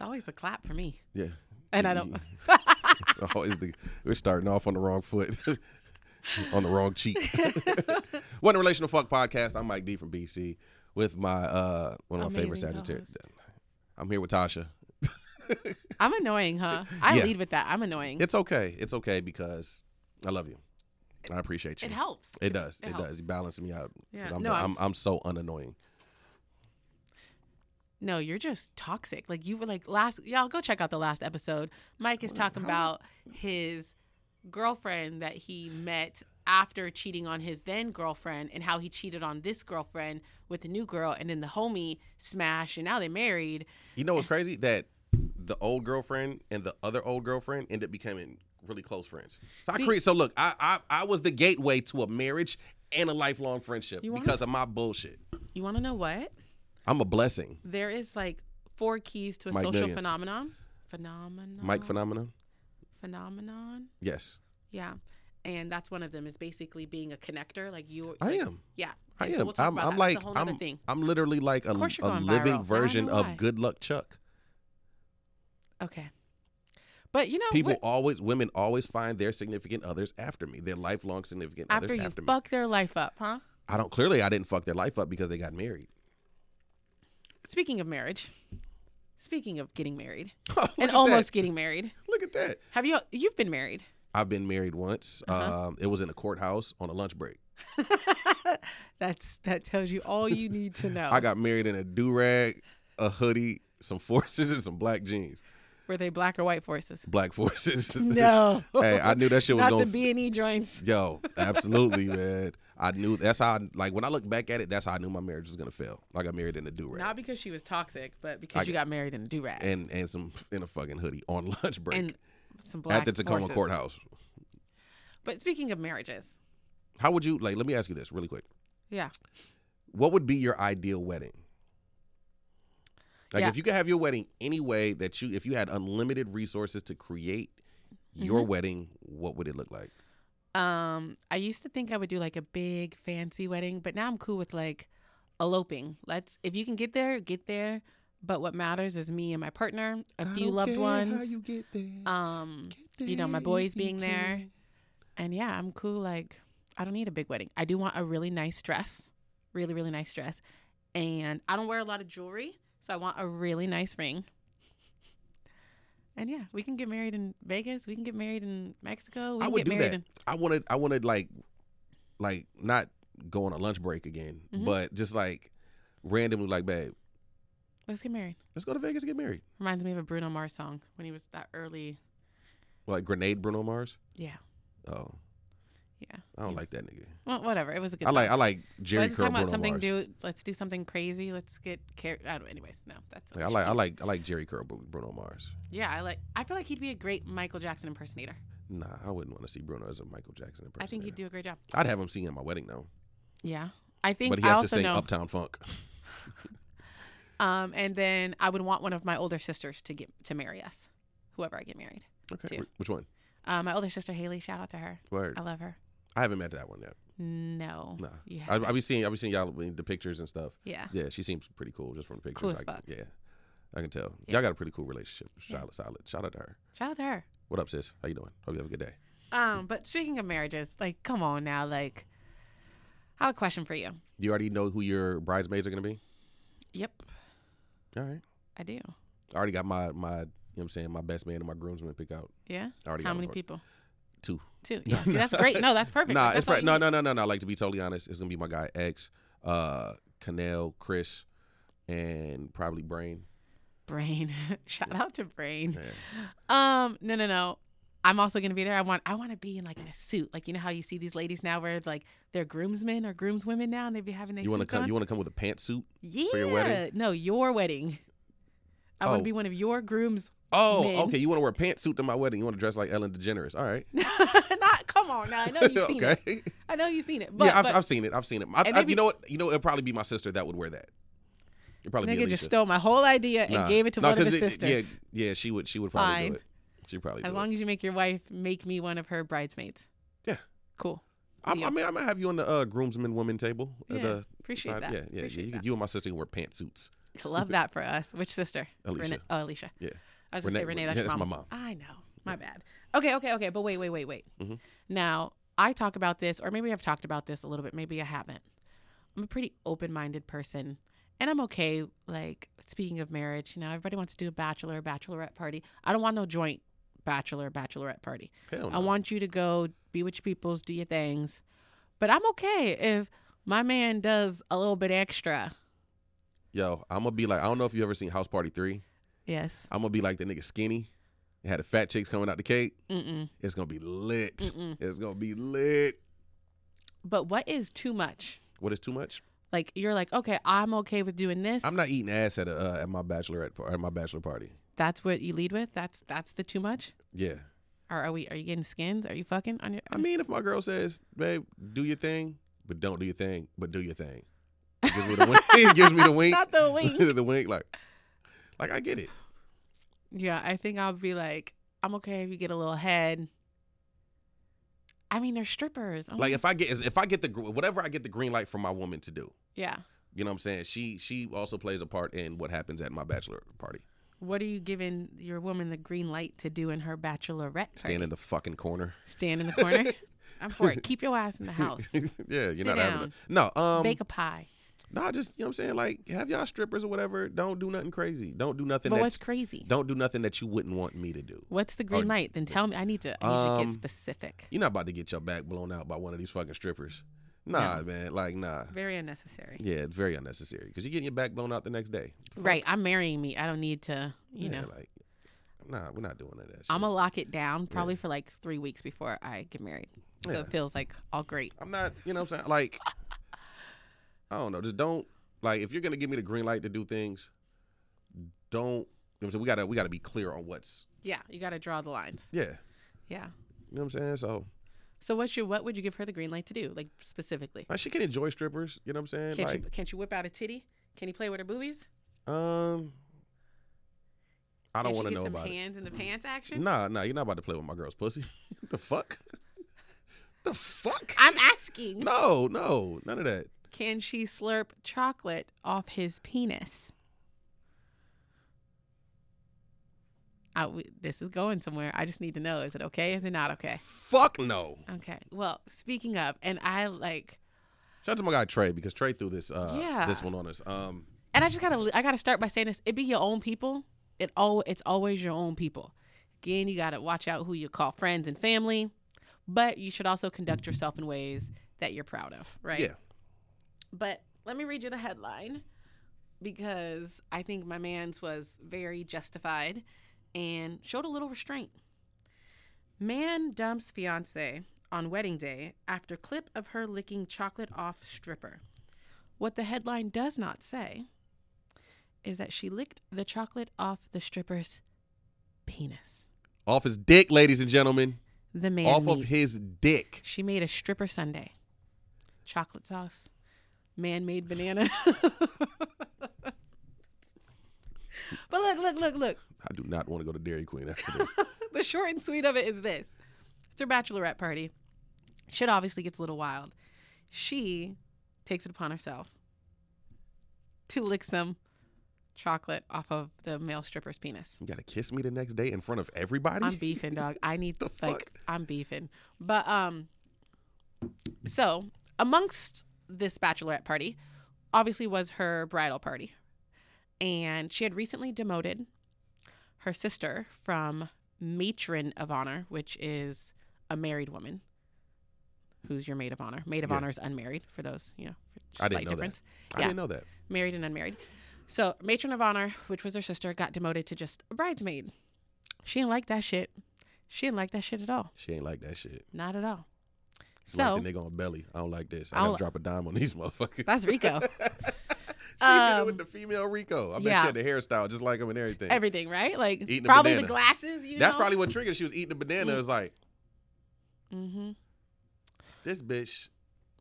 It's always a clap for me. Yeah. And I don't. it's always the we're starting off on the wrong foot, on the wrong cheek. One relational fuck podcast. I'm Mike D from BC with my uh one of my favorite Sagittarius. I'm here with Tasha. I'm annoying, huh? I Yeah. lead with that. I'm annoying. It's okay. It's okay because I love you. I appreciate you. it helps. It does. It It, does. You balance me out. Yeah. I'm, No, I'm, I'm- I'm so unannoying. No, you're just toxic. Like you were like last y'all go check out the last episode. Mike is talking about his girlfriend that he met after cheating on his then girlfriend and how he cheated on this girlfriend with the new girl and then the homie smashed and now they're married. You know what's crazy? That the old girlfriend and the other old girlfriend end up becoming really close friends. So I create. So look, I, I I was the gateway to a marriage and a lifelong friendship wanna- because of my bullshit. You want to know what? I'm a blessing. There is like four keys to a Mike social Millions. phenomenon. Phenomenon. Mike phenomenon. phenomenon. Yes, Yeah. And that's one of them is basically being a connector. Like you I like- am. Yeah. I And am. so we'll I'm, I'm like a whole nother I'm, thing. I'm literally like a, a living viral. Version of. Good Luck Chuck. Okay. But you know, People what- always, women always find their significant others after me. Their lifelong significant after others you after me. fuck their life up, huh? I don't. Clearly, I didn't fuck their life up because they got married. Speaking of marriage, speaking of getting married Look and almost that. getting married, Look at that. have you? You've been married. I've been married once. Uh-huh. Um, it was in a courthouse on a lunch break. That's that tells you all you need to know. I got married in a do rag, a hoodie, some forces, and some black jeans. Were they black or white forces? Black forces. No. hey, I knew that shit was Not going. the B and E joints. Yo, absolutely, man. I knew that's how. I, like when I look back at it, that's how I knew my marriage was gonna fail. Like I got married in a do rag Not because she was toxic, but because I you got married in a do rag and and some in a fucking hoodie on lunch break and some black at the Tacoma forces. courthouse. But speaking of marriages, How would you like? Let me ask you this really quick. yeah, What would be your ideal wedding? Like Yeah. if you could have your wedding any way that you, if you had unlimited resources to create your Mhm. wedding, what would it look like? Um, I used to think I would do like a big fancy wedding, but now I'm cool with like eloping. Let's if you can get there, get there. But what matters is me and my partner, a few loved ones. You get there. um, Get you know, my boys being there. and yeah, I'm cool. Like I don't need a big wedding. I do want a really nice dress, really really nice dress, and I don't wear a lot of jewelry, so I want a really nice ring. And yeah, we can get married in Vegas. We can get married in Mexico. We I would get do married that. in I wanted, I wanted like, like not go on a lunch break again, Mhm. but just like randomly, like, babe, Let's get married. let's go to Vegas and get married. Reminds me of a Bruno Mars song when he was that early. Like grenade Bruno Mars. Yeah, Oh, yeah. I don't Yeah. like that nigga. Well, whatever. It was a good. I like, I like Jerry let's talk about Bruno something. Mars. Do let's do something crazy. Let's get car- I don't, Anyways, no, that's. Like, I like, I like, I like Jheri curl Bruno Mars. Yeah, I like. I feel like he'd be a great Michael Jackson impersonator. Nah, I wouldn't want to see Bruno as a Michael Jackson impersonator. I think he'd do a great job. I'd have him sing at my wedding though, Yeah, I think but he I has to also sing know. Uptown Funk. Um, and then I would want one of my older sisters to get to marry us, whoever I get married. Okay, wh- which one? Uh, my older sister Haley, shout out to her. Word. I love her. I haven't met that one yet. No. Nah. Yeah. I, I be seeing, I be seeing y'all the pictures and stuff. yeah. Yeah, she seems pretty cool just from the pictures. Cool as I- fuck. Yeah, I can tell. Yeah. Y'all got a pretty cool relationship. Yeah. Solid, solid. Shout out to her. Shout out to her. What up, sis? How you doing? Hope you have a good day. Um, but speaking of marriages, like, come on now, like, I have a question for you. Do you already know who your bridesmaids are gonna be. Yep, All right. I do. I already got my my. You know what I'm saying my best man and my groomsmen pick out. Yeah. I already How many people? Two. Two. Yeah. See, that's great. No, that's perfect. Nah, That's it's you No, no, no, no, no. Like to be totally honest, it's gonna be my guy X, uh, Canel, Chris, and probably Brain. Brain. Shout out to Brain. Yeah. Um, no, no, no. I'm also gonna be there. I want I want to be in like in a suit. Like you know how you see these ladies now where like they're groomsmen or groomswomen now and they be having their You want to come? on. You want to come with a pantsuit? yeah. your wedding? No, your wedding. I want Oh. to be one of your grooms. Oh, Men. okay. You want to wear a pantsuit to my wedding? You want to dress like Ellen DeGeneres? All right. Not come on now. I know you've seen okay. it. I know you've seen it. But, yeah, I've, but I've seen it. I've seen it. I, And I, they be- you know what? You know, it'll probably be my sister that would wear that. It'd probably be nigga Alicia. just stole my whole idea and Nah. gave it to No, one of 'cause his it- sisters. Yeah, yeah, she would. She would probably Fine. do it. She'd probably as do long it. as you make your wife make me one of her bridesmaids. Yeah. Cool. I'm, I deal. mean, I'm gonna have you on the uh, groomsman woman table. at Yeah, the appreciate side. that. Yeah, yeah, yeah. You, that. you and my sister can wear pantsuits. Love that for us. Which sister? Alicia. Renee. Oh, Alicia. Yeah. I was gonna say Renee. That's, yeah, your that's mom. my mom. I know. My bad. Okay, okay, okay. But wait, wait, wait, wait. Mhm. Now I talk about this, or maybe I've talked about this a little bit. Maybe I haven't. I'm a pretty open-minded person, and I'm okay. Like speaking of marriage, you know, everybody wants to do a bachelor or bachelorette party. I don't want no joint bachelor bachelorette party. No. I want you to go be with your peoples, do your things. But I'm okay if my man does a little bit extra. Yo, I'm gonna be like, I don't know if you ever seen House Party Three. Yes. I'm gonna be like the nigga skinny. It had the fat chicks coming out the cake. Mm-mm. It's gonna be lit. Mm-mm. It's gonna be lit. But what is too much? What is too much? Like you're like, okay, I'm okay with doing this. I'm not eating ass at a, uh, at my bachelorette par- at my bachelor party. That's what you lead with. That's that's the too much. Yeah. Or are we? Are you getting skins? Are you fucking on your? I mean, if my girl says, "Babe, do your thing," but don't do your thing, but do your thing. Gives me the wink. gives me the wink. Not the wink. the wink, like, like I get it. yeah, I think I'll be like, I'm okay if you get a little head. I mean, they're strippers. I'm Like if I get if I get the whatever I get the green light from my woman to do. yeah. You know what I'm saying? She she also plays a part in what happens at my bachelor party. What are you giving your woman the green light to do in her bachelorette party? Stand in the fucking corner. Stand in the corner. I'm for it. Keep your ass in the house. yeah, you're Sit not having down. it. No, um Bake a pie. Nah, just you know what I'm saying? Like have y'all strippers or whatever. Don't do nothing crazy. Don't do nothing But that's what's crazy? don't do nothing that you wouldn't want me to do. What's the green Or- light? Then tell me. I need to. I need to Um, get specific. You're not about to get your back blown out by one of these fucking strippers. Nah, No. man. Like, nah. Very unnecessary. Yeah, it's very unnecessary because you're getting your back blown out the next day. Right. I'm marrying me. I don't need to. You yeah, know. like, nah, we're not doing that. shit. I'm gonna lock it down probably for like three weeks before I get married. So Yeah. it feels like all great. I'm not, you know what I'm saying? Like, I don't know. Just don't, like, if you're to give me the green light to do things, don't, you know what I'm saying? We got to, we got to be clear on what's, Yeah, you got to draw the lines. yeah. Yeah. You know what I'm saying? So, So what's your what would you give her the green light to do? Like specifically? like, she can enjoy strippers. You know what I'm saying? Can't like, you can't you whip out a titty? Can you play with her boobies? um, I don't want to know some about hands in the pants it. action. Nah, nah, you're not about to play with my girl's pussy. the fuck? the fuck? I'm asking. No, no, none of that. Can she slurp chocolate off his penis? I this is going somewhere. I just need to know: is it okay? Is it not okay? Fuck no. Okay. Well, speaking of, and I like, Shout out to my guy Trey because Trey threw this uh Yeah. this one on us. Um and I just gotta, I gotta start by saying this: it be your own people. It all, it's always your own people. Again, you gotta watch out who you call friends and family, but you should also conduct yourself in ways that you're proud of, right? yeah. But let me read you the headline because I think my man's was very justified and showed a little restraint. Man dumps fiance on wedding day after clip of her licking chocolate off stripper. What the headline does not say is that she licked the chocolate off the stripper's penis. Off his dick, ladies and gentlemen. The man Off of his dick. She made a stripper sundae. Chocolate sauce. Man made banana. but look, look, look, look. I do not want to go to Dairy Queen after this. the short and sweet of it is this it's her bachelorette party. Shit obviously gets a little wild. She takes it upon herself to lick some chocolate off of the male stripper's penis. you gotta kiss me the next day in front of everybody. I'm beefing, dog. I need The like fuck? I'm beefing. But um so amongst this bachelorette party obviously was her bridal party. And she had recently demoted her sister from matron of honor, which is a married woman. Who's your maid of honor? Maid of Yeah. honor is unmarried for those, you know, for I didn't slight know that. I yeah. didn't know that. Married and unmarried. So matron of honor, which was her sister, got demoted to just a bridesmaid. She didn't like that shit. She didn't like that shit at all. She ain't like that shit. Not at all. So like the nigga on belly. I don't like this. I I'll- gotta drop a dime on these motherfuckers. that's Rico. she did it um, with the female Rico. I bet yeah. she had the hairstyle just like him and everything. Everything, right? Like Eating probably the banana. glasses. You That's know? probably what triggered. She was eating a banana. It was like Mm-hmm. this bitch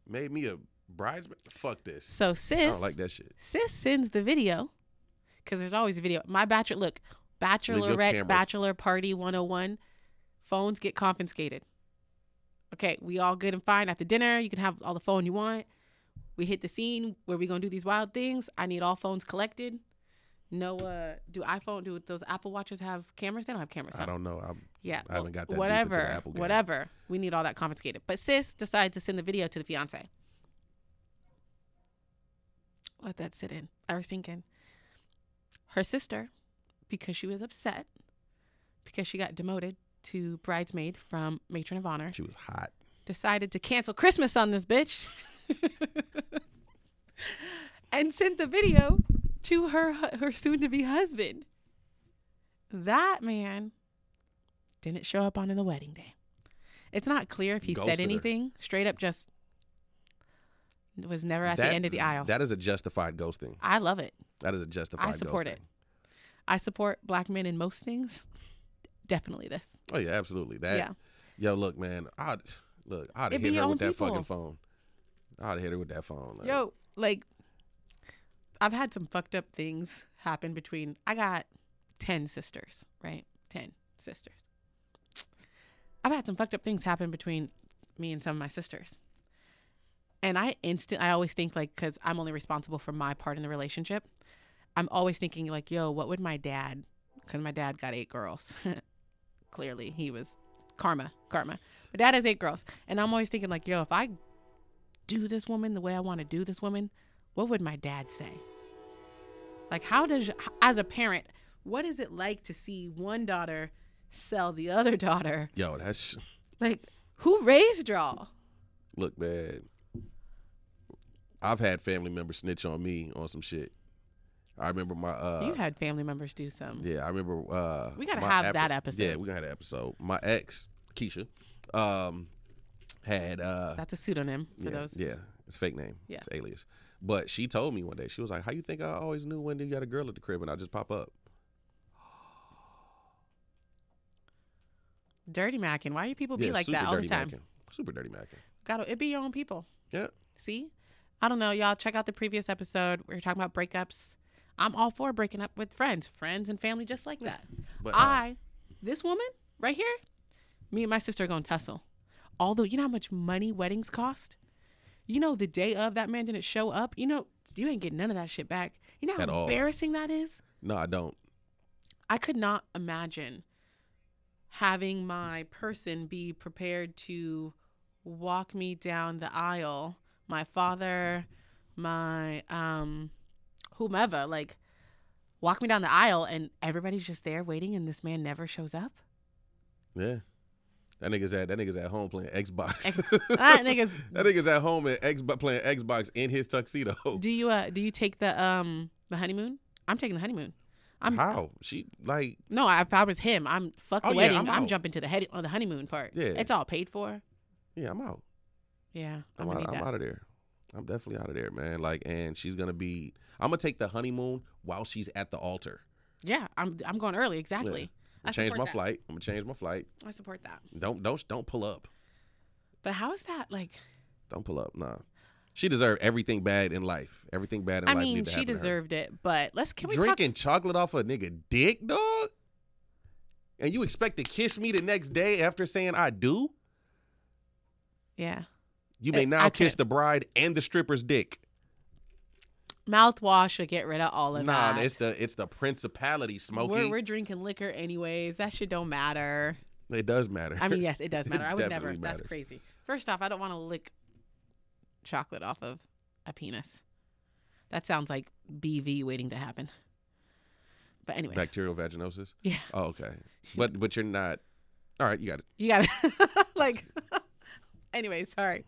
made me a bridesmaid. Fuck this. So sis, I don't like that shit. sis sends the video because there's always a video. My bachelor, look, bachelorette, bachelor party 101. Phones get confiscated. Okay, we all good and fine at the dinner. You can have all the phone you want. We hit the scene where we gonna do these wild things. I need all phones collected. No, uh, do iPhone do those Apple watches have cameras? They don't have cameras. I don't know. I'm, Yeah, I haven't got that whatever, whatever. We need all that confiscated. But sis decided to send the video to the fiance. Let that sit in I was thinking, Her sister, because she was upset, because she got demoted to bridesmaid from matron of honor, she was hot. decided to cancel Christmas on this bitch and sent the video to her her soon to be husband. That man didn't show up on the wedding day. It's not clear if he Ghosted said her. anything. Straight up, just was never at That- the end of the aisle. That is a justified ghosting. I love it. That is a justified. I support ghosting. it. I support black men in most things. Definitely this. Oh yeah, absolutely. That. yeah. Yo, look, man. I'd look. I'd have hit her with that people. fucking phone. I'd hit her with that phone. like, Yo, like I've had some fucked up things happen between I got 10 sisters, right? 10 sisters. I've had some fucked up things happen between me and some of my sisters. And I instant I always think like cuz I'm only responsible for my part in the relationship. I'm always thinking like, yo, what would my dad cuz my dad got 8 girls. Clearly, he was karma, karma. My dad has 8 girls, and I'm always thinking like, yo, if I do this woman the way I want to do this woman, what would my dad say? Like, how does, as a parent, what is it like to see one daughter sell the other daughter? Yo, that's Like, who raised y'all? look, man. I've had family members snitch on me on some shit. I remember my uh you had family members do some. Yeah, I remember. Uh, We gotta have that episode. Yeah, we gotta have that episode. My ex, Keisha, um, had uh, That's a pseudonym for yeah, those. yeah, it's fake name, Yeah. it's alias. But she told me one day, she was like, "How you think I always knew when you got a girl at the crib and I just pop up?" Dirty macking. Why do people be yeah, like that all the time? macking. Super dirty macking. Got it be your own people. Yeah, See? I don't know, y'all. Check out the previous episode. We were talking about breakups. I'm all for breaking up with friends, friends and family just like that. but uh, I, this woman right here, me and my sister are going to tussle. Although, you know how much money weddings cost? You know, the day of that man didn't show up. You know, you ain't getting none of that shit back. You know how At all. embarrassing that is? no, I don't. I could not imagine having my person be prepared to walk me down the aisle. My father, my um whomever, like walk me down the aisle and everybody's just there waiting and this man never shows up. Yeah, that nigga's at that nigga's at home playing Xbox. That nigga's that nigga's at home at Xbox playing Xbox in his tuxedo. do you uh do you take the um the honeymoon? I'm taking the honeymoon. I'm How she like? no, I- if I was him, I'm fuck the Oh, yeah, wedding. I'm I'm, jumping to the head on the honeymoon part. Yeah. It's all paid for. Yeah, I'm out. Yeah. I'm, I'm, out, I'm out of there. I'm definitely out of there, man. Like, and she's gonna be. I'm gonna take the honeymoon while she's at the altar. Yeah, I'm I'm going early. Exactly. I'm I change my that. flight. I'm gonna change my flight. I support that. Don't don't don't pull up. But how is that like? Don't pull up. Nah. She deserved everything bad in life. Everything bad in I life. mean, to she happen to her. deserved it. But let's can we drinking chocolate off a nigga dick, dog. And you expect to kiss me the next day after saying I do? Yeah. You may Eh, now I kiss the bride and the stripper's dick. Mouthwash should get rid of all of Nah, that. it's the it's the principality, Smokey. We're, we're drinking liquor anyways. That shit don't matter. it does matter. I mean, yes, it does It matter. I would never. definitely That's crazy. First off, I don't want to lick chocolate off of a penis. That sounds like BV waiting to happen. But anyways, Bacterial vaginosis. yeah, Oh, okay. But but you're not. All right, you got it. you got it. like, anyway, sorry.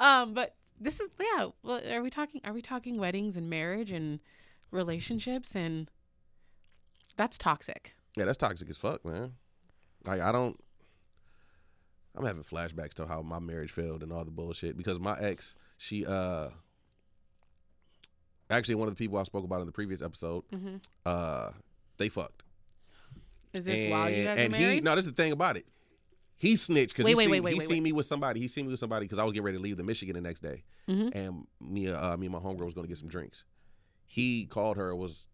Um, but this is yeah. Well, are we talking? Are we talking weddings and marriage and relationships and that's toxic. Yeah, that's toxic as fuck, man. Like I don't. I'm having flashbacks to how my marriage failed and all the bullshit because my ex, she uh, actually one of the people I spoke about in the previous episode, hmm uh, they fucked. Is this while you guys and he married? no, this is the thing about it. He snitched because he wait, seen, wait, wait, he seen me with somebody. He seen me with somebody because I was getting ready to leave the Michigan the next day, Mhm. and me, uh, me and my homegirl was going to get some drinks. He called her, was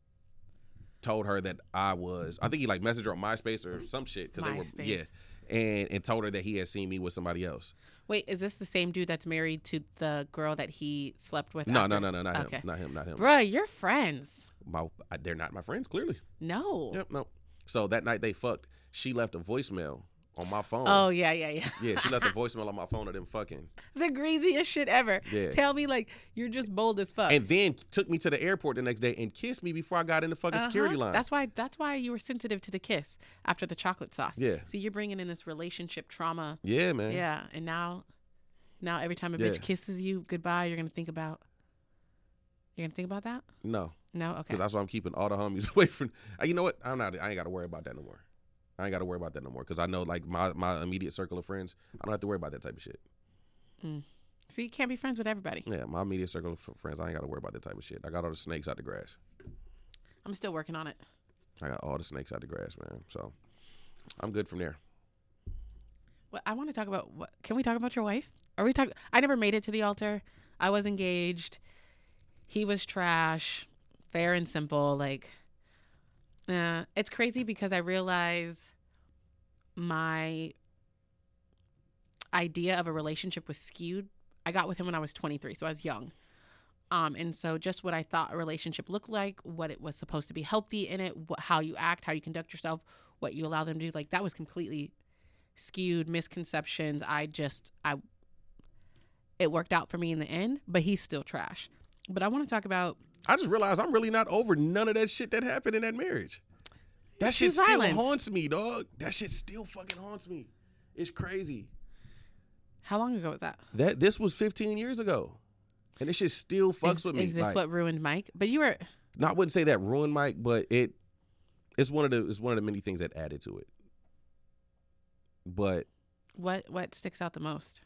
told her that I was. I think he like messaged her on MySpace or some shit because they were yeah, and and told her that he had seen me with somebody else. Wait, is this the same dude that's married to the girl that he slept with? No, after? no, no, no, not Okay. him, not him, not him. Bruh, you're friends. my they're not my friends clearly. No. Yep, no. So that night they fucked. She left a voicemail on my phone. Oh yeah, yeah, yeah. yeah, she left a voicemail on my phone of them fucking, the greasiest shit ever. Yeah. Tell me like you're just bold as fuck. and then took me to the airport the next day and kissed me before I got in the fucking security Uh-huh. line. That's why. That's why you were sensitive to the kiss after the chocolate sauce. Yeah. See, you're bringing in this relationship trauma. yeah, man. Yeah, and now, now every time a Yeah. bitch kisses you goodbye, you're gonna think about. You're gonna think about that? No, No. Okay. because that's why I'm keeping all the homies away from. You know what? I'm not. I ain't got to worry about that no more. I ain't got to worry about that no more because I know like my my immediate circle of friends. I don't have to worry about that type of shit. So you can't be friends with everybody. Yeah, my immediate circle of friends. I ain't got to worry about that type of shit. I got all the snakes out the grass. I'm still working on it. I got all the snakes out the grass, man. So I'm good from there. Well, I want to talk about what. Can we talk about your wife? Are we talking? I never made it to the altar. I was engaged. He was trash. Fair and simple. Like, uh, it's crazy because I realize my idea of a relationship was skewed. I got with him when I was 23, so I was young. Um, and so just what I thought a relationship looked like, what it was supposed to be healthy in it, how you act, how you conduct yourself, what you allow them to do, like that was completely skewed misconceptions. I just I it worked out for me in the end, but he's still trash. But I want to talk about I just realized I'm really not over none of that shit that happened in that marriage. That shit still violence. haunts me, dog. That shit still fucking haunts me. It's crazy. how long ago was that? That this was 15 years ago, and this shit still fucks is, with me. Is this Like, what ruined Mike? But you were No, I wouldn't say that ruined Mike, but it it's one of the it's one of the many things that added to it. But what what sticks out the most?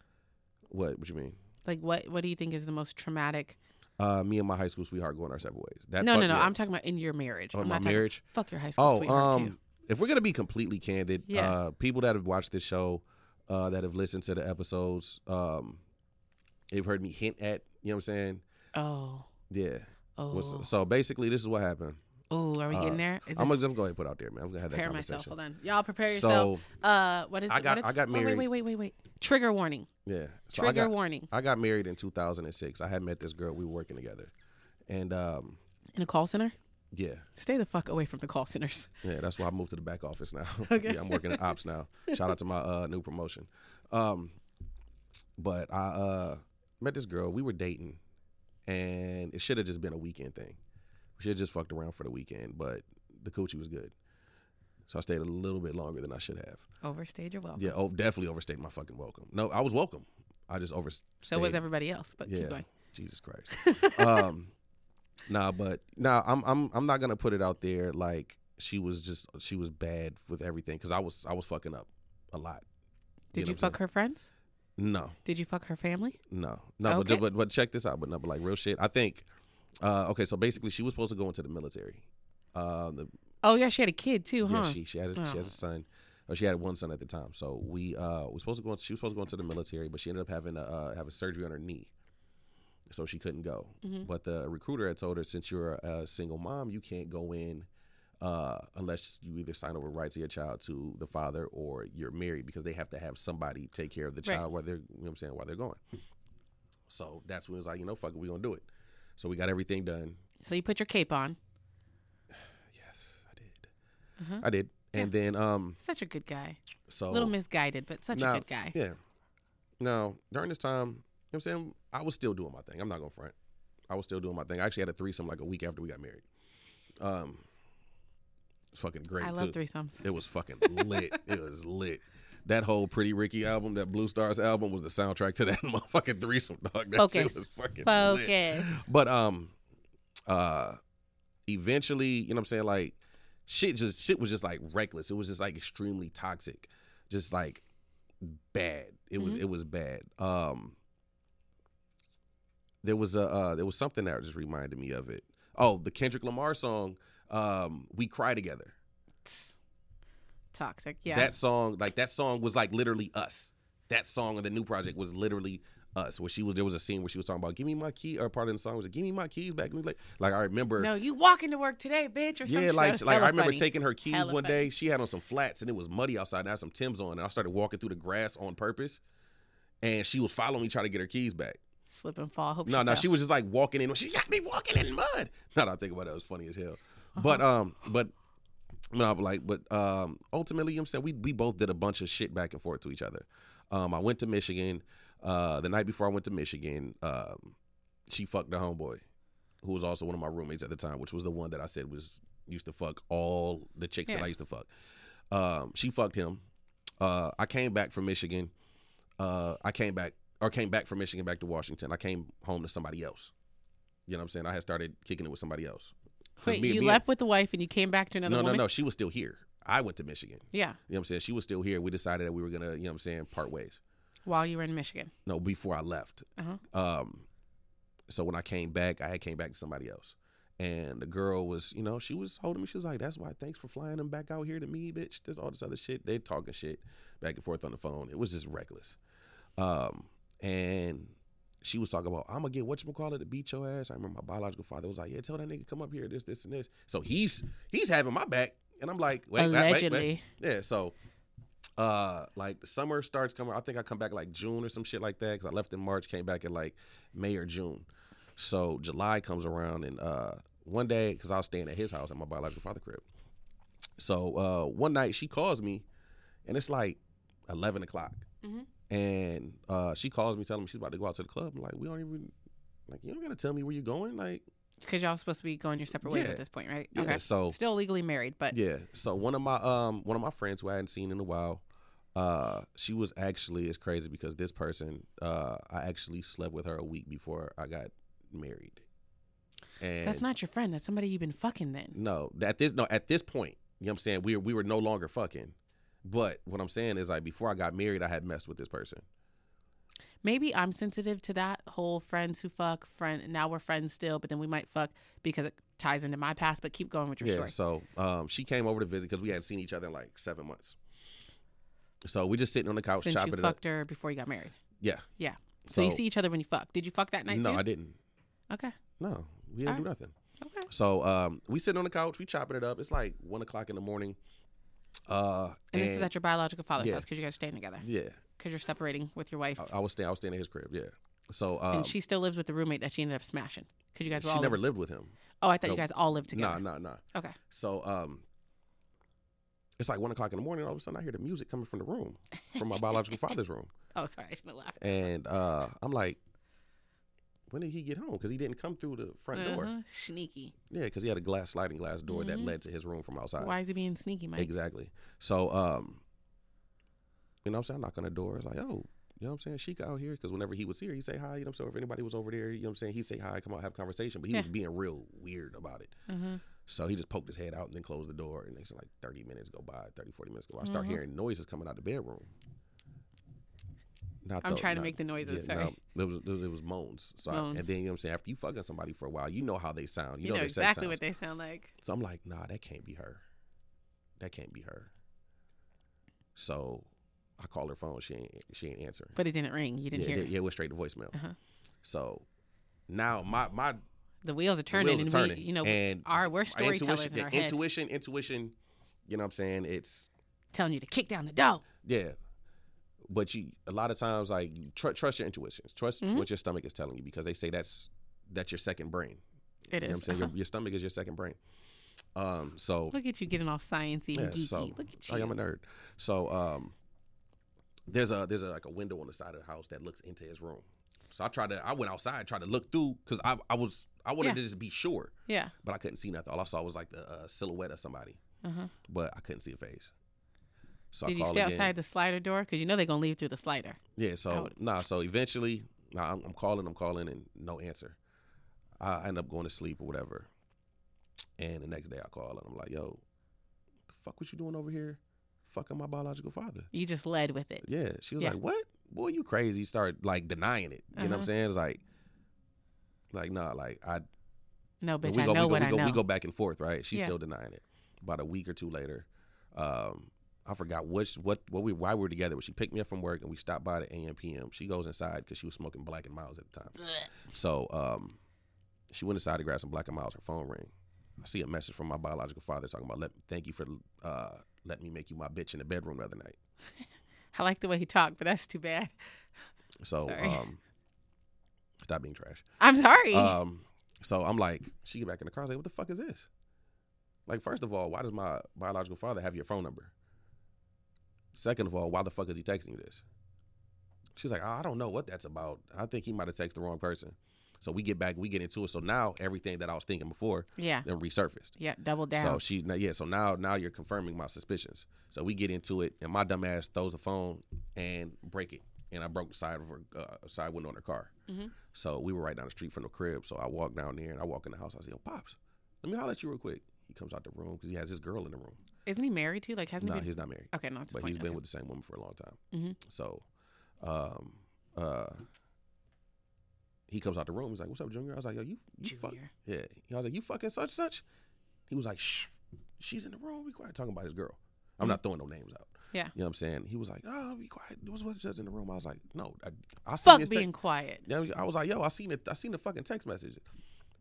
what? What you mean? Like what what do you think is the most traumatic? Uh, me and my high school sweetheart going our separate ways. That no, no, no. I'm talking about in your marriage. Oh, I'm my not talking- marriage? Fuck your high school Oh, sweetheart too. um, if we're gonna be completely candid, Yeah. uh, people that have watched this show, uh, that have listened to the episodes, um, they've heard me hint at. You know what I'm saying? Oh, Yeah. oh, so basically, this is what happened. Oh. Are we getting uh, there? Is I'm gonna just go ahead and put it out there, man. I'm gonna have that prepare conversation. myself. Hold on, y'all prepare yourself. So uh, what is I it? got- What is- I got oh, wait, wait, wait, wait, wait. Trigger warning. yeah, so I Trigger got, warning. I got married in 2006. I had met this girl. We were working together, and um, In a call center. yeah, Stay the fuck away from the call centers. yeah. That's why I moved to the back office now. Okay. yeah, I'm working at ops now. Shout out to my uh, new promotion. Um, but I uh, met this girl. We were dating, and it should have just been a weekend thing. We should have just fucked around for the weekend, but the coochie was good. So I stayed a little bit longer than I should have. Overstayed your welcome. Yeah, oh, definitely overstayed my fucking welcome. No, I was welcome. I just overstayed. So was everybody else. But Yeah, keep going. Jesus Christ. um, nah, but nah, I'm I'm I'm not gonna put it out there like she was just she was bad with everything because I was I was fucking up a lot. Did know you fuck her friends? No, Did you fuck her family? no, no. Okay. But, but but check this out. But no, but like real shit. I think. Uh, okay, so basically, she was supposed to go into the military. Uh, the, Oh yeah, she had a kid too, huh? Yeah, she she has a, she has Oh. a son. Or she had one son at the time. So we uh supposed to go. She was supposed to go into the military, but she ended up having a uh, have a surgery on her knee, so she couldn't go. Mhm. But the recruiter had told her, since you're a single mom, you can't go in uh, unless you either sign over rights of your child to the father or you're married because they have to have somebody take care of the Right. child while they're you know what I'm saying while they're going. So that's when it was like, you know, fuck it, we gonna do it. So we got everything done. So you put your cape on. Yes, I did. Uh-huh. I did. And then um Such a good guy. so A little misguided, but such Now- a good guy. Yeah. Now, during this time, you know what I'm saying? I was still doing my thing. I'm not going to front. I was still doing my thing. I actually had a threesome like a week after we got married. Um, fucking great, I too. love threesomes. It was fucking lit. it was lit. That whole Pretty Ricky album, that Bluestars album, was the soundtrack to that motherfucking threesome, dog. That shit was fucking lit. But um uh eventually, you know what I'm saying, like shit just shit was just like reckless. It was just like extremely toxic. Just like bad. It was Mhm. it was bad. Um there was a uh there was something that just reminded me of it. Oh, the Kendrick Lamar song, um, We Cry Together. Toxic. Yeah. That song, like that song was like literally us. That song of the new project was literally us. Where she was, there was a scene where she was talking about, "Give me my key," or part of the song was like, "Give me my keys back." Like, like I remember, no, you walking to work today, bitch, or yeah, like like I remember funny. taking her keys Hella one funny. day. She had on some flats and it was muddy outside. And I had some Tim's on, and I started walking through the grass on purpose. And she was following me, trying to get her keys back. Slip and fall. Hope No, no, fell. she was just like walking in. She got me walking in mud. Now that I think about it, it was funny as hell. But um, but no, but like, but um, ultimately, you know what I'm saying we we both did a bunch of shit back and forth to each other. Um, I went to Michigan. Uh, the night before I went to Michigan, um, she fucked the homeboy, who was also one of my roommates at the time, which was the one that I said was used to fuck all the chicks that I used to fuck. Um, she fucked him. Uh, I came back from Michigan. Uh, I came back or came back from Michigan back to Washington. I came home to somebody else. You know what I'm saying? I had started kicking it with somebody else. Wait, me- you me- left with the wife and you came back to another No, no, woman? no. She was still here. I went to Michigan. Yeah, You know what I'm saying? She was still here. We decided that we were gonna, you know what I'm saying, part ways. while you were in Michigan. No, before I left. Uh-huh. Um, so when I came back, I had came back to somebody else, and the girl was, you know, she was holding me. She was like, "That's why. Thanks for flying them back out here to me, bitch." There's all this other shit. They're talking shit back and forth on the phone. It was just reckless. Um, and she was talking about, "I'm gonna get what you call it to beat your ass." I remember my biological father was like, "Yeah, tell that nigga come up here, this, this, and this." So he's he's having my back, and I'm like, "Wait, wait, wait, wait." Yeah, so uh like summer starts coming I think I come back like June or some shit like that cuz I left in March came back in like May or June. So July comes around and uh one day cuz I was staying at his house at my biological father crib. So uh one night she calls me and it's like 11 o'clock. Mhm. And uh she calls me telling me she's about to go out to the club. I'm like, we don't even like you don't gotta tell me where you're going. Like Because y'all supposed to be going your separate ways Yeah. at this point, right? yeah, Okay. so Still legally married, but yeah. So one of my um one of my friends who I hadn't seen in a while, uh, she was actually it's crazy because this person uh I actually slept with her a week before I got married. And that's not your friend. That's somebody you've been fucking then. no at this no at this point, you know what I'm saying? We were we were no longer fucking. But what I'm saying is like before I got married, I had messed with this person. Maybe I'm sensitive to that whole friends who fuck, friend. Now we're friends still, but then we might fuck because it ties into my past. But keep going with your yeah. story. So um she came over to visit because we hadn't seen each other in like seven months. So we just sitting on the couch Since chopping you it up. fucked her before you got married. Yeah. Yeah. So, you see each other when you fuck. Did you fuck that night No, too? I didn't. Okay. No, we didn't do nothing. Okay. So um, we sitting on the couch, we chopping it up. It's like one o'clock in the morning. Uh, And, this is at your biological father's yeah. house because you guys are staying together. yeah. Because you're separating with your wife. I, I was staying. I was staying at his crib. Yeah. So um, and she still lives with the roommate that she ended up smashing. Because you guys were she never lived with him. oh, I thought you guys all lived together. nah, nah. Nah. Okay. So um, it's like one o'clock in the morning. All of a sudden, I hear the music coming from the room, from my biological father's room, Oh, sorry. I shouldn't have laughed. and uh, I'm like, when did he get home? Because he didn't come through the front door. Uh-huh. Sneaky. Yeah, because he had a glass sliding glass door that Mhm. led to his room from outside. Why is he being sneaky, Mike? Exactly. So, um, you know what I'm saying? I knock on the door. It's like, oh, you know what I'm saying? Sheik out here. Because whenever he was here, he'd say hi. You know what I'm saying? If anybody was over there, you know what I'm saying? He'd say hi, come out, have a conversation. But he Yeah. was being real weird about it. Mm-hmm. So he just poked his head out and then closed the door. And next like 30 minutes go by, 30, 40 minutes go by. I start Mhm. hearing noises coming out the bedroom. Not I'm tho- trying to make the noises, yeah, sorry. no, it was, it was it was moans. So I, and then you know what I'm saying. After you fucking somebody for a while, you know how they sound. You, You, know, sex exactly what they sound like. So I'm like, nah, that can't be her. That can't be her. So I call her phone. She ain't she ain't answering. But it didn't ring. You didn't yeah, hear it, it. yeah, it went straight to voicemail. Uh-huh. So now my my The wheels are the turning, wheels are and turning. we, you know, and our we're storytellers intuition, in our the head, intuition, intuition. You know what I'm saying? It's telling you to kick down the door. yeah. But you a lot of times like you tr- trust your intuitions. Trust Mhm. what your stomach is telling you because they say that's that's your second brain. It You know is. what I'm saying? Uh-huh. Your, your stomach is your second brain. Um so Look at you getting all sciencey and Yeah, geeky. so Look at you. I am a nerd. So um, there's a there's a, like a window on the side of the house that looks into his room. So I tried to I went outside tried to look through because I I was I wanted Yeah. to just be sure, yeah. but I couldn't see nothing. All I saw was like the uh, silhouette of somebody, Uh-huh. but I couldn't see a face. So Did I you stay again. outside the slider door? Because you know they're gonna leave through the slider. Yeah. So would- nah. So eventually, nah, I'm, I'm calling, I'm calling, and no answer. I end up going to sleep or whatever. And the next day I call and I'm like, "Yo, the fuck what you doing over here? Fucking my biological father." You just led with it. Yeah, she was Yeah. like, "What? Boy, you crazy?" Start like denying it. You know what I'm Uh-huh. saying? It's like, like nah, like I. No, bitch, we I go, know we go, what we I know. we go back and forth, right? She's Yeah. still denying it. About a week or two later, um, I forgot which what what we why we were together. But she picked me up from work and we stopped by the AM PM. She goes inside because she was smoking Black and Milds at the time. So um, she went inside to grab some Black and Milds. Her phone ring. I see a message from my biological father talking about let thank you for uh, letting me make you my bitch in the bedroom the other night. I like the way he talked, but that's too bad. So um Stop being trash. I'm sorry. Um, so I'm like, she get back in the car. I was like, what the fuck is this? Like, first of all, why does my biological father have your phone number? Second of all, why the fuck is he texting you this? She's like, I don't know what that's about. I think he might have texted the wrong person. So we get back, we get into it. So now everything that I was thinking before yeah. then resurfaced. Yeah. Double down. So she, yeah. So now, now you're confirming my suspicions. So we get into it, and my dumb ass throws the phone and break it, and I broke the side of her uh, side window on her car. Mhm. So we were right down the street from the crib. So I walk down there and I walk in the house. I say, "Yo, pops, let me holler at you real quick." He comes out the room because he has his girl in the room. Isn't he married too? Like, hasn't No, he been? he's not married, Okay, no, it's but point. he's been okay. with the same woman for a long time. Mhm. So, um, uh, he comes out the room. He's like, "What's up, Junior?" I was like, "Yo, you, you fuck." Yeah. I was like, "You fucking such such." He was like, "Shh, she's in the room. Be quiet." Talking about his girl. I'm Mhm. not throwing no names out. Yeah. You know what I'm saying? He was like, "Oh, be quiet." There was what's just in the room. I was like, "No, I, I seen Fuck being text- quiet. I was like, yo, I seen it. I seen the fucking text message.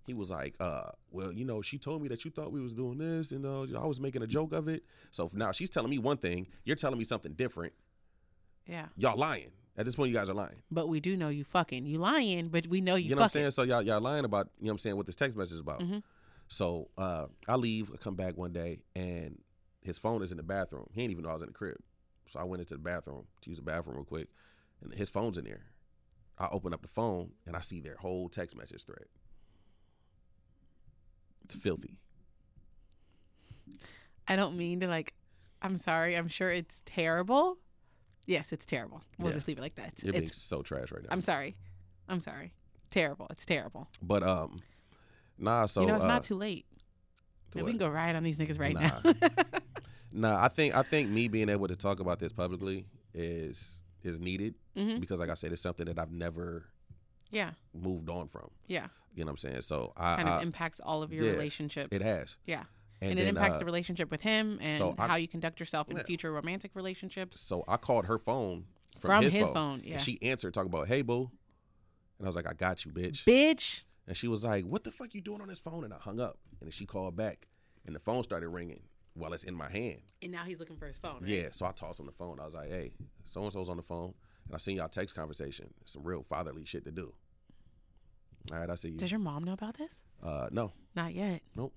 He was like, uh, well, you know, she told me that you thought we was doing this, and uh, I was making a joke of it. So now she's telling me one thing, you're telling me something different. Yeah. Y'all lying. At this point, you guys are lying. But we do know you fucking. You lying, but we know you, You, know what I'm saying? So y'all y'all lying about, you know what I'm saying, what this text message is about. Mhm. So uh, I leave, I come back one day, and his phone is in the bathroom. He didn't even know I was in the crib. So I went into the bathroom to use the bathroom real quick, and his phone's in there. I open up the phone and I see their whole text message thread. It's filthy. I don't mean to like. I'm sorry. I'm sure it's terrible. Yes, it's terrible. We'll Yeah. just leave it like that. It's, being it's- so trash right now. I'm sorry. I'm sorry. Terrible. It's terrible. but um, nah. So you know, it's uh, not too late. to we what? can go riot on these niggas right now. Nah, I think I think me being able to talk about this publicly is is needed hmm because, like I said, it's something that I've never Yeah. moved on from. Yeah. You know what I'm saying? So I, Kind of I impacts all of your yeah, relationships. it has, Yeah. and, And, it impacts uh, the relationship with him and so I- how you conduct yourself in Yeah. future romantic relationships. So I called her phone from, From his, his phone. phone, yeah. And she answered talking about, "Hey, boo," and I was like, "I got you, bitch." Bitch. And she was like, "What the fuck you doing on this phone?" And I hung up, and then she called back, and the phone started ringing while it's in my hand. And now he's looking for his phone. Right? Yeah, so I tossed him the phone. I was like, "Hey, so and so's on the phone, and I seen y'all text conversation. It's some real fatherly shit to do." All right, I see you. Does your mom know about this? Uh, no, Not yet. Nope.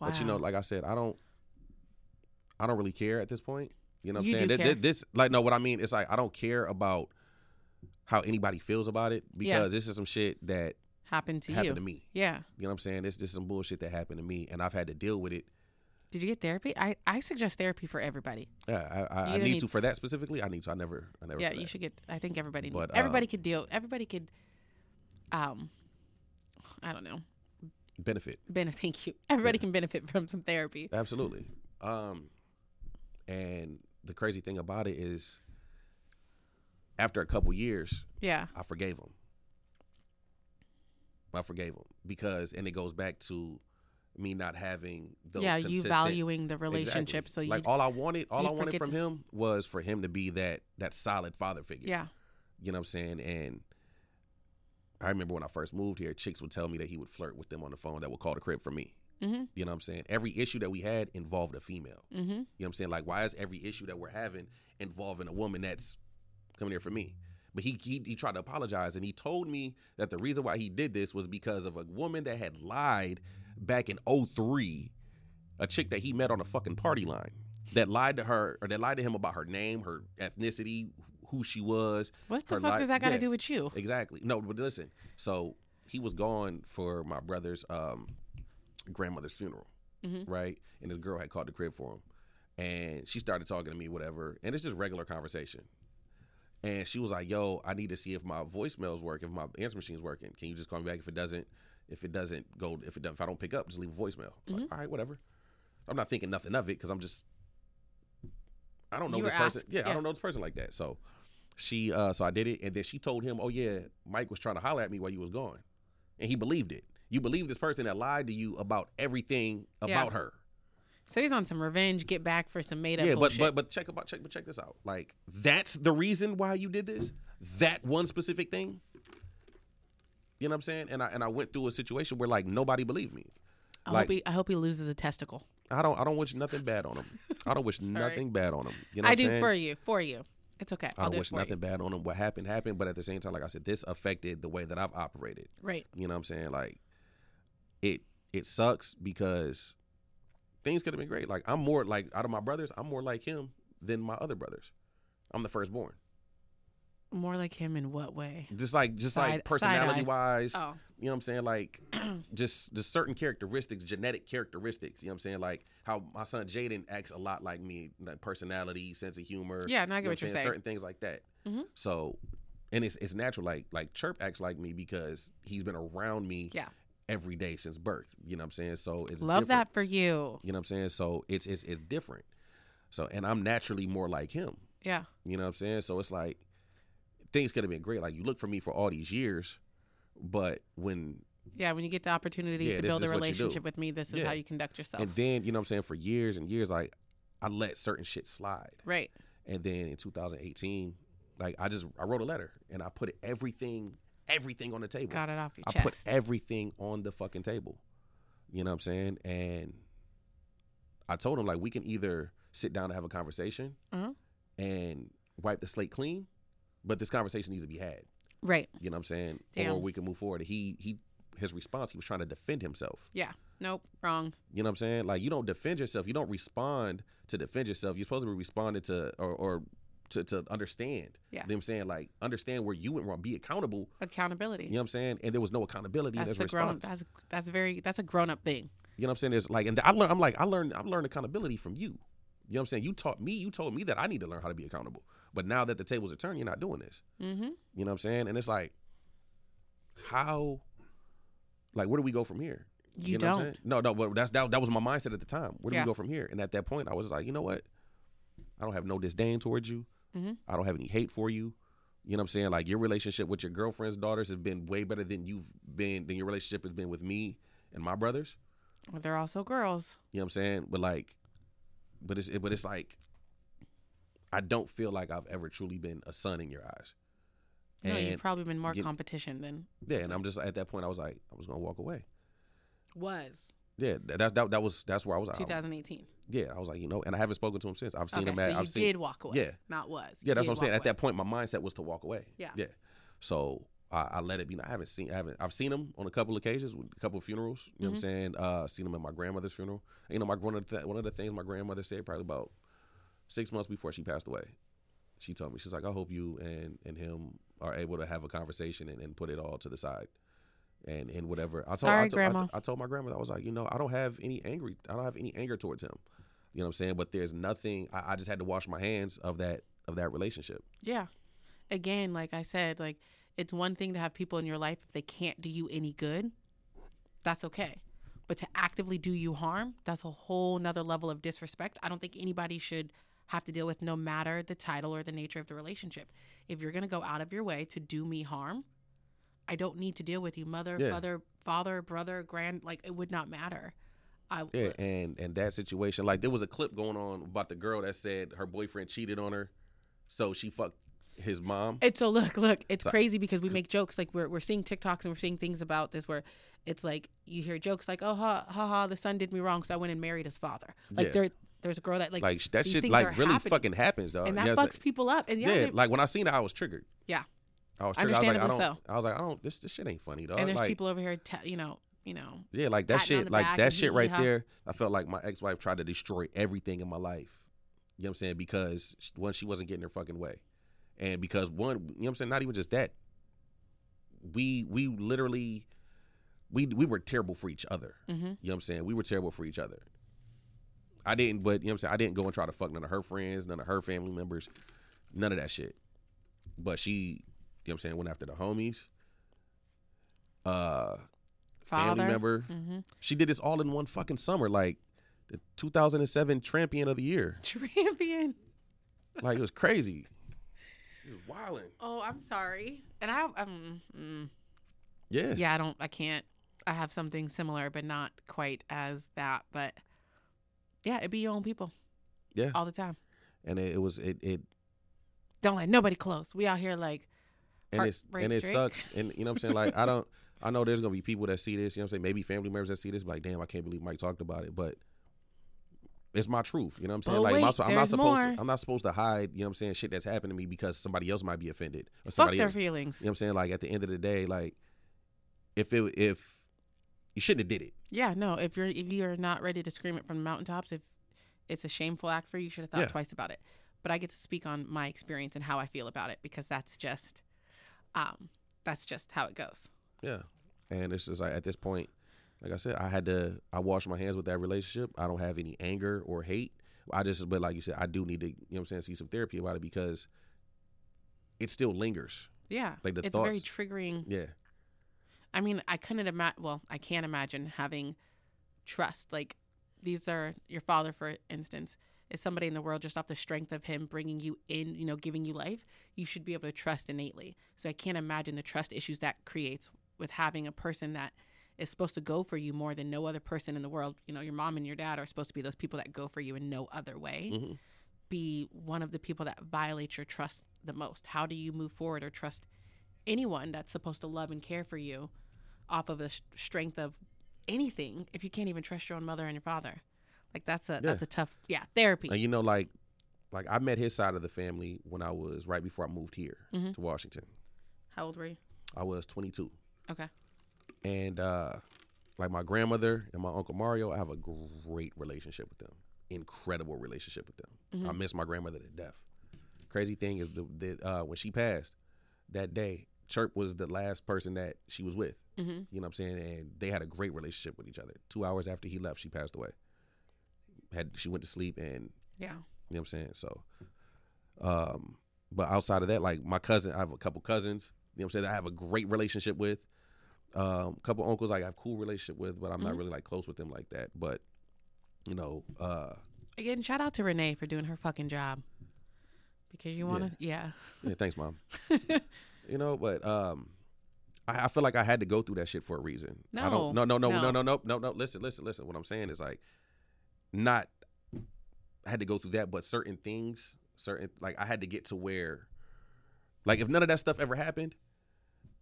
Wow. but you know, like I said, I don't, I don't really care at this point. You know what You I'm saying? do Th- care. This, like, no, what I mean, it's like I don't care about how anybody feels about it Yeah. because this is some shit that happened to you. happened you. to me. Yeah. You know what I'm saying? This, this is some bullshit that happened to me, and I've had to deal with it. Did you get therapy? I, I suggest therapy for everybody. Yeah, I, I, I need, need- to for that specifically. I need to. I never, I never. yeah, you should get. I think everybody. Need, But, everybody um, could deal. Everybody could. Um, I don't know. benefit. Benefit. Thank you. Everybody can benefit from some therapy. Absolutely. Um, and the crazy thing about it is, after a couple years, Yeah. I forgave him. I forgave him because, and it goes back to me not having those. yeah. You valuing the relationship, Exactly. so you. like all I wanted, all I wanted from him was for him to be that that solid father figure. yeah. You know what I'm saying? And I remember when I first moved here, chicks would tell me that he would flirt with them on the phone that would call the crib for me. Mhm. You know what I'm saying? Every issue that we had involved a female. Mhm. You know what I'm saying? Like, why is every issue that we're having involving a woman that's coming here for me? But he, he he tried to apologize and he told me that the reason why he did this was because of a woman that had lied back in 03, a chick that he met on a fucking party line that lied to her or that lied to him about her name, her ethnicity, who she was. What the fuck li- does that got to yeah. do with you? Exactly. No, but listen. So he was gone for my brother's um, grandmother's funeral, Mhm. right? And this girl had called the crib for him, and she started talking to me, whatever. And it's just regular conversation. And she was like, "Yo, I need to see if my voicemails work, if my answer machine's working. Can you just call me back if it doesn't? If it doesn't go, if it if I don't pick up, just leave a voicemail." Was like, "All right, whatever." I'm not thinking nothing of it because I'm just, I don't know You this person. asked, Yeah, I don't know this person like that. So she uh so I did it and then she told him, "Oh yeah, Mike was trying to holler at me while you was gone." And he believed it. You believe this person that lied to you about everything Yeah. about her. So he's on some revenge, get back for some made up. yeah, but bullshit. but but check about check but check this out. Like that's the reason why you did this? That one specific thing? You know what I'm saying? And I and I went through a situation where like nobody believed me. I like- hope he I hope he loses a testicle. I don't I don't wish nothing bad on him. I don't wish nothing bad on him. You know I what I'm do saying? for you, for you. It's okay. I I'll don't do wish for you. nothing bad on him. What happened happened, but at the same time, like I said, this affected the way that I've operated. Right. You know what I'm saying? Like it it sucks because things could have been great. Like I'm more like out of my brothers, I'm more like him than my other brothers. I'm the firstborn. More like him in what way? Just like just Side- like personality wise, Oh, you know what I'm saying? Like just just certain characteristics, genetic characteristics, you know what I'm saying? Like how my son Jaden acts a lot like me, like personality, sense of humor. yeah. No, I you get know what you're I'm saying. Certain things like that. Mhm. So and it's it's natural like like Chirp acts like me because he's been around me Yeah. every day since birth. You know what I'm saying? So it's Love different. that for you. You know what I'm saying? So it's it's it's different. So and I'm naturally more like him. Yeah. You know what I'm saying? So it's like things could have been great. Like you look for me for all these years, but when Yeah. When you get the opportunity Yeah, to build a is what you do. relationship with me, this is Yeah. how you conduct yourself. and then you know what I'm saying for years and years like I let certain shit slide. right. And then in 2018, like I just I wrote a letter and I put everything everything on the table. Got it off your I chest. put everything on the fucking table. You know what I'm saying? And I told him like we can either sit down and have a conversation Mhm. and wipe the slate clean, but this conversation needs to be had. right. You know what I'm saying? Damn. Or we can move forward. He he his response, he was trying to defend himself. Yeah. Nope. Wrong. You know what I'm saying? Like you don't defend yourself. You don't respond to defend yourself. You're supposed to be responding to or, or to, to understand. Yeah. You know what I'm saying? Like understand where you went wrong. Be accountable. Accountability. You know what I'm saying? And there was no accountability that's in the his grown. response. That's that's very. That's a grown up thing. You know what I'm saying? There's like, and I learned. I'm like, I learned. I've learned accountability from you. You know what I'm saying? You taught me. You told me that I need to learn how to be accountable. But now that the tables are turned, you're not doing this. Mm-hmm. You know what I'm saying? And it's like, how? Like, where do we go from here? You, know what I'm don't. saying? No, no. But that's that. That was my mindset at the time. Where do Yeah. we go from here? And at that point, I was like, you know what? I don't have no disdain towards you. Mhm. I don't have any hate for you. You know what I'm saying? Like your relationship with your girlfriend's daughters has been way better than you've been than your relationship has been with me and my brothers. Well, they're also girls. You know what I'm saying? But like, but it's but it's like, I don't feel like I've ever truly been a son in your eyes. No, And you've probably been more get- competition than yeah, and I'm just at that point I was like I was gonna walk away. was Yeah, that that, that, that was that's where I was. at. 2018. yeah, I was like you know, and I haven't spoken to him since. I've seen okay, him at. so you I've seen, did walk away. Yeah. not was. You Yeah, that's what I'm saying. walk At that point, my mindset was to walk away. Yeah. Yeah. So I, I let it be. I haven't seen. I haven't. I've seen him on a couple occasions, a couple of funerals. You know what I'm Mm-hmm. saying? Uh, seen him at my grandmother's funeral. You know, my one of the one of the things my grandmother said probably about six months before she passed away. She told me she's like, I hope you and and him are able to have a conversation and, and put it all to the side. And, and whatever I told, Sorry, I, told, I, told- I told my grandmother I was like you know I don't have any angry I don't have any anger towards him, you know what I'm saying but there's nothing I, I just had to wash my hands of that of that relationship Yeah. Again, like I said, like it's one thing to have people in your life if they can't do you any good, that's okay. But to actively do you harm, that's a whole nother level of disrespect. I don't think anybody should have to deal with no matter the title or the nature of the relationship. If you're gonna go out of your way to do me harm, I don't need to deal with you, mother, Yeah. father, father, brother, grand like it would not matter. I Yeah, and and that situation, like there was a clip going on about the girl that said her boyfriend cheated on her, so she fucked his mom. And so look, look, it's So- crazy because we make jokes like we're we're seeing TikToks and we're seeing things about this where it's like you hear jokes like, "Oh ha ha ha, the son did me wrong, so I went and married his father." Like Yeah. there there's a girl that like, Like, that shit, like really happening. fucking happens, though, and that Yeah, fucks people up. And yeah, yeah, they- like when I seen it, I was triggered. Yeah. I was triggered. I was like, I don't. so. I was like, I don't. This this shit ain't funny, though. and there's like, people over here, te- you know, you know, yeah, like that shit, like that shit right there. I felt like my ex wife tried to destroy everything in my life. You know what I'm saying? Because one, she wasn't getting her fucking way, and because one, you know what I'm saying? Not even just that. We we literally, we we were terrible for each other. hmm You know what I'm saying? We were terrible for each other. I didn't, but you know what I'm saying? I didn't go and try to fuck none of her friends, none of her family members, none of that shit. But she, you know what I'm saying, went after the homies. Uh family Father. member. hmm She did this all in one fucking summer, like the 2007 champion of the year. champion. Like it was crazy. She was wilding. Oh, I'm sorry. And I, um, mm, Yeah. yeah, I don't, I can't. I have something similar, but not quite as that. But yeah, it be your own people. Yeah. all the time. And it, it was it it Don't let nobody close. We out here like and it's and it Drake. sucks. And you know what I'm saying? Like I don't I know there's gonna be people that see this, you know what I'm saying? Maybe family members that see this, like, damn, I can't believe Mike talked about it. But it's my truth. You know what I'm saying? But like, wait, I'm, I'm not supposed. more. To, I'm not supposed to hide. You know what I'm saying? Shit that's happened to me because somebody else might be offended or somebody Fuck their else. feelings. You know what I'm saying? Like at the end of the day, like if it if you shouldn't have did it. Yeah, no. If you're if you're not ready to scream it from the mountaintops, if it's a shameful act for you, you should have thought Yeah. twice about it. But I get to speak on my experience and how I feel about it because that's just, um, that's just how it goes. Yeah. And it's just like at this point, like I said, I had to I washed my hands with that relationship. I don't have any anger or hate. I just but like you said, I do need to, you know what I'm saying, see some therapy about it because it still lingers. Yeah, Like the it's very triggering. Yeah. I mean, I couldn't imagine. Well, I can't imagine having trust. Like these are your father, for instance, is somebody in the world just off the strength of him bringing you in, you know, giving you life. You should be able to trust innately. So I can't imagine the trust issues that creates with having a person that is supposed to go for you more than no other person in the world. You know, your mom and your dad are supposed to be those people that go for you in no other way. hmm Be one of the people that violates your trust the most. How do you move forward or trust anyone that's supposed to love and care for you off of the sh- strength of anything if you can't even trust your own mother and your father? Like that's a that's a tough yeah therapy. And you know, like like I met his side of the family when I was right before I moved here Mhm. to Washington. How old were you? I was 22. Okay. And uh like my grandmother and my uncle Mario, I have a great relationship with them. Incredible relationship with them. I Mhm. miss my grandmother to death. Crazy thing is the, the uh when she passed that day, Chirp was the last person that she was with. Mm-hmm. You know what I'm saying? And they had a great relationship with each other. Two hours after he left, she passed away. Had she went to sleep and Yeah. you know what I'm saying? So um but outside of that, like my cousin, I have a couple cousins, you know what I'm saying, that I have a great relationship with. Um, couple uncles like I have cool relationship with, but I'm not Mhm. really like close with them like that. But you know, uh Again, shout out to Renee for doing her fucking job. Because you want to, yeah. yeah, thanks, mom. you know, but um I, I feel like I had to go through that shit for a reason. I No, don't no no no no. no no no no no listen, listen, listen. What I'm saying is like not I had to go through that, but certain things, certain like I had to get to where like if none of that stuff ever happened,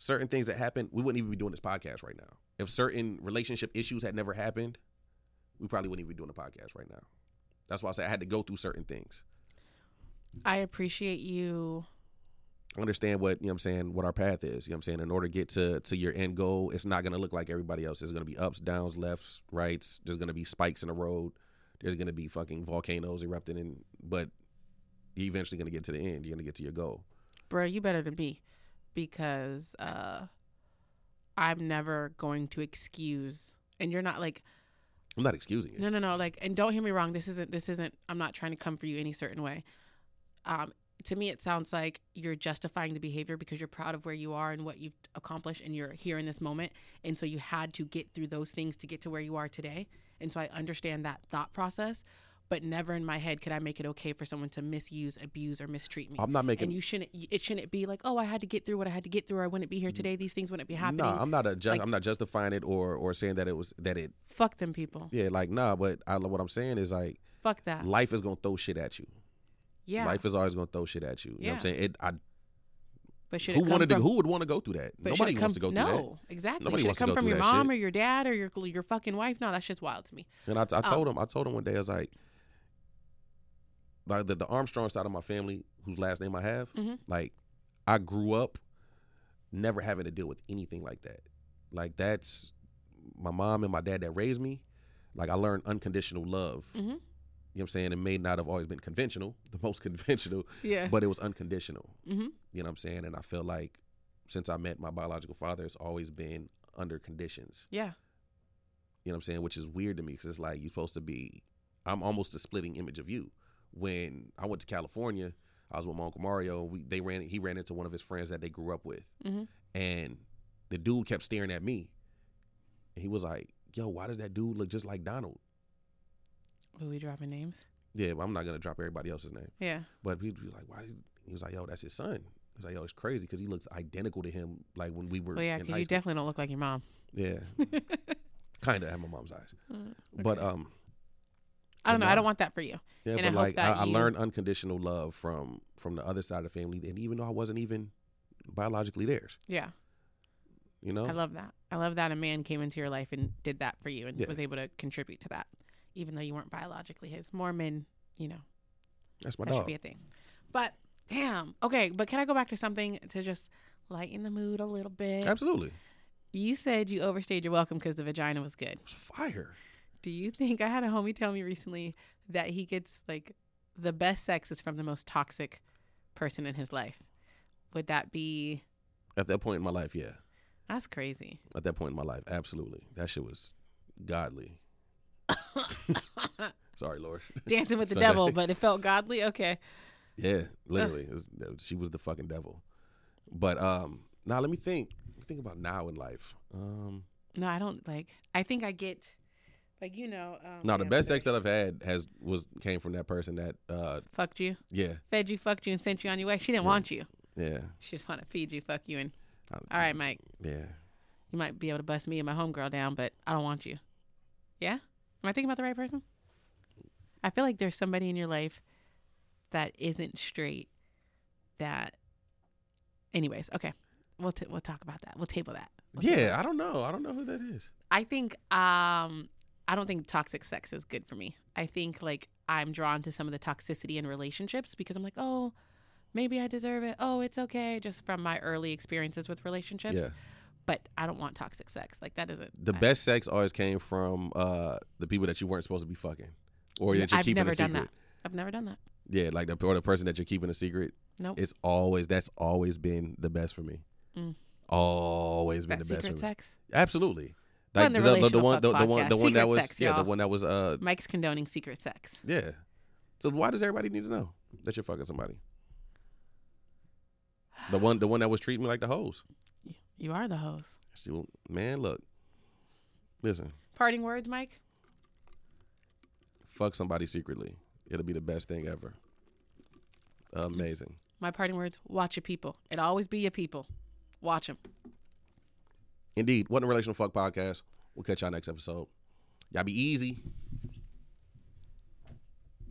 certain things that happened, we wouldn't even be doing this podcast right now. If certain relationship issues had never happened, we probably wouldn't even be doing the podcast right now. That's why I say I had to go through certain things. I appreciate you. understand what you know what I'm saying what our path is. You know what I'm saying? In order to get to to your end goal, it's not gonna look like everybody else. There's gonna be ups, downs, lefts, rights. There's gonna be spikes in the road. There's gonna be fucking volcanoes erupting and but you're eventually gonna get to the end. You're gonna get to your goal. Bro, you better than me because uh I'm never going to excuse and you're not like I'm not excusing it. no no no like and don't hear me wrong this isn't this isn't I'm not trying to come for you any certain way. Um to me it sounds like you're justifying the behavior because you're proud of where you are and what you've accomplished and you're here in this moment and so you had to get through those things to get to where you are today. And so I understand that thought process, but never in my head could I make it okay for someone to misuse, abuse or mistreat me. I'm not making and you shouldn't it shouldn't be like oh i had to get through what i had to get through or i wouldn't be here today these things wouldn't be happening Nah, I'm not a just, Like- I'm not justifying it or or saying that it was that it fuck them people yeah like nah. But I, what I'm saying is like fuck that life is gonna throw shit at you. yeah Life is always gonna throw shit at you. You know what I'm saying? It. I but should who it come wanted from, to, who would want to go through that? Nobody it wants to go through that. no exactly Nobody should it wants to come go from your mom shit. or your dad or your your fucking wife no that's just wild to me. And I, I Oh. told him, I told him one day, I was like, like the, the Armstrong side of my family, whose last name I have, Mhm. like I grew up never having to deal with anything like that. Like that's my mom and my dad that raised me. Like I learned unconditional love. Mhm. You know what I'm saying? It may not have always been conventional, the most conventional, yeah but it was unconditional. mm-hmm. You know what I'm saying? And I feel like since I met my biological father, it's always been under conditions. yeah You know what I'm saying? Which is weird to me because it's like you're supposed to be. I'm almost a splitting image of you. When I went to California, I was with my uncle Mario. We they ran. He ran into one of his friends that they grew up with, Mhm. and the dude kept staring at me. And he was like, "Yo, why does that dude look just like Donald?" Are we dropping names Yeah, but I'm not gonna drop everybody else's name. yeah But he'd be like, "Why?" He was like, "Yo, that's his son." He's like, "Yo, it's crazy because he looks identical to him, like when we were." well yeah because you school. definitely don't look like your mom Yeah, kind of have my mom's eyes, Mm, but um, i don't know i don't want that for you Yeah, And but I like I, that I you- learned unconditional love from from the other side of the family, and even though I wasn't even biologically theirs, yeah you know. I love that. I love that a man came into your life and did that for you and Yeah. was able to contribute to that. even though you weren't biologically his. Mormon. you know, That's my that should be a thing. But damn, okay. But can I go back to something to just lighten the mood a little bit? Absolutely. You said you overstayed your welcome because the vagina was good. It was fire. Do you think I had a homie tell me recently that he gets like the best sex is from the most toxic person in his life? Would that be? At that point in my life, yeah. That's crazy. At that point in my life, absolutely. That shit was godly. Sorry, Lord. Dancing with the Sunday. devil, but it felt godly. Okay. Yeah, literally, it was, she was the fucking devil. But um, now let me think. Let me think about now in life. Um, No, I don't like. I think I get, like you know. Um, no, the best sex that I've had has was came from that person that uh, fucked you, yeah, fed you, fucked you, and sent you on your way. She didn't Yeah. want you. yeah, She just want to feed you, fuck you, and I- all right, Mike. yeah. You might be able to bust me and my homegirl down, but I don't want you. Yeah? Am I thinking about the right person? I feel like there's somebody in your life that isn't straight that anyways, okay. We'll t- we'll talk about that. We'll table that. We'll table Yeah, that. I don't know. I don't know who that is. I think um I don't think toxic sex is good for me. I think like I'm drawn to some of the toxicity in relationships because I'm like, "Oh, maybe I deserve it. Oh, it's okay." Just from my early experiences with relationships. Yeah, But I don't want toxic sex. Like that doesn't the I- best sex always came from uh the people that you weren't supposed to be fucking, or that you're I've keeping never a secret. done that. I've never done that. Yeah, like the or the person that you're keeping a secret. Nope. It's always that's always been the best for me. Mm. Always been That the best secret for me. sex. Absolutely. We're in the relational one, the, the one, the one that was, sex, yeah, the one that was, uh, Mike's condoning secret sex. yeah. So why does everybody need to know that you're fucking somebody? The one, the one that was treating me like the hose. You are the host. See, well, man, look, listen, Parting words, Mike. fuck somebody secretly. It'll be the best thing ever. Amazing. My parting words: Watch your people. It always be your people. Watch them. Indeed. What a relational fuck podcast. We'll catch y'all next episode. Y'all be easy.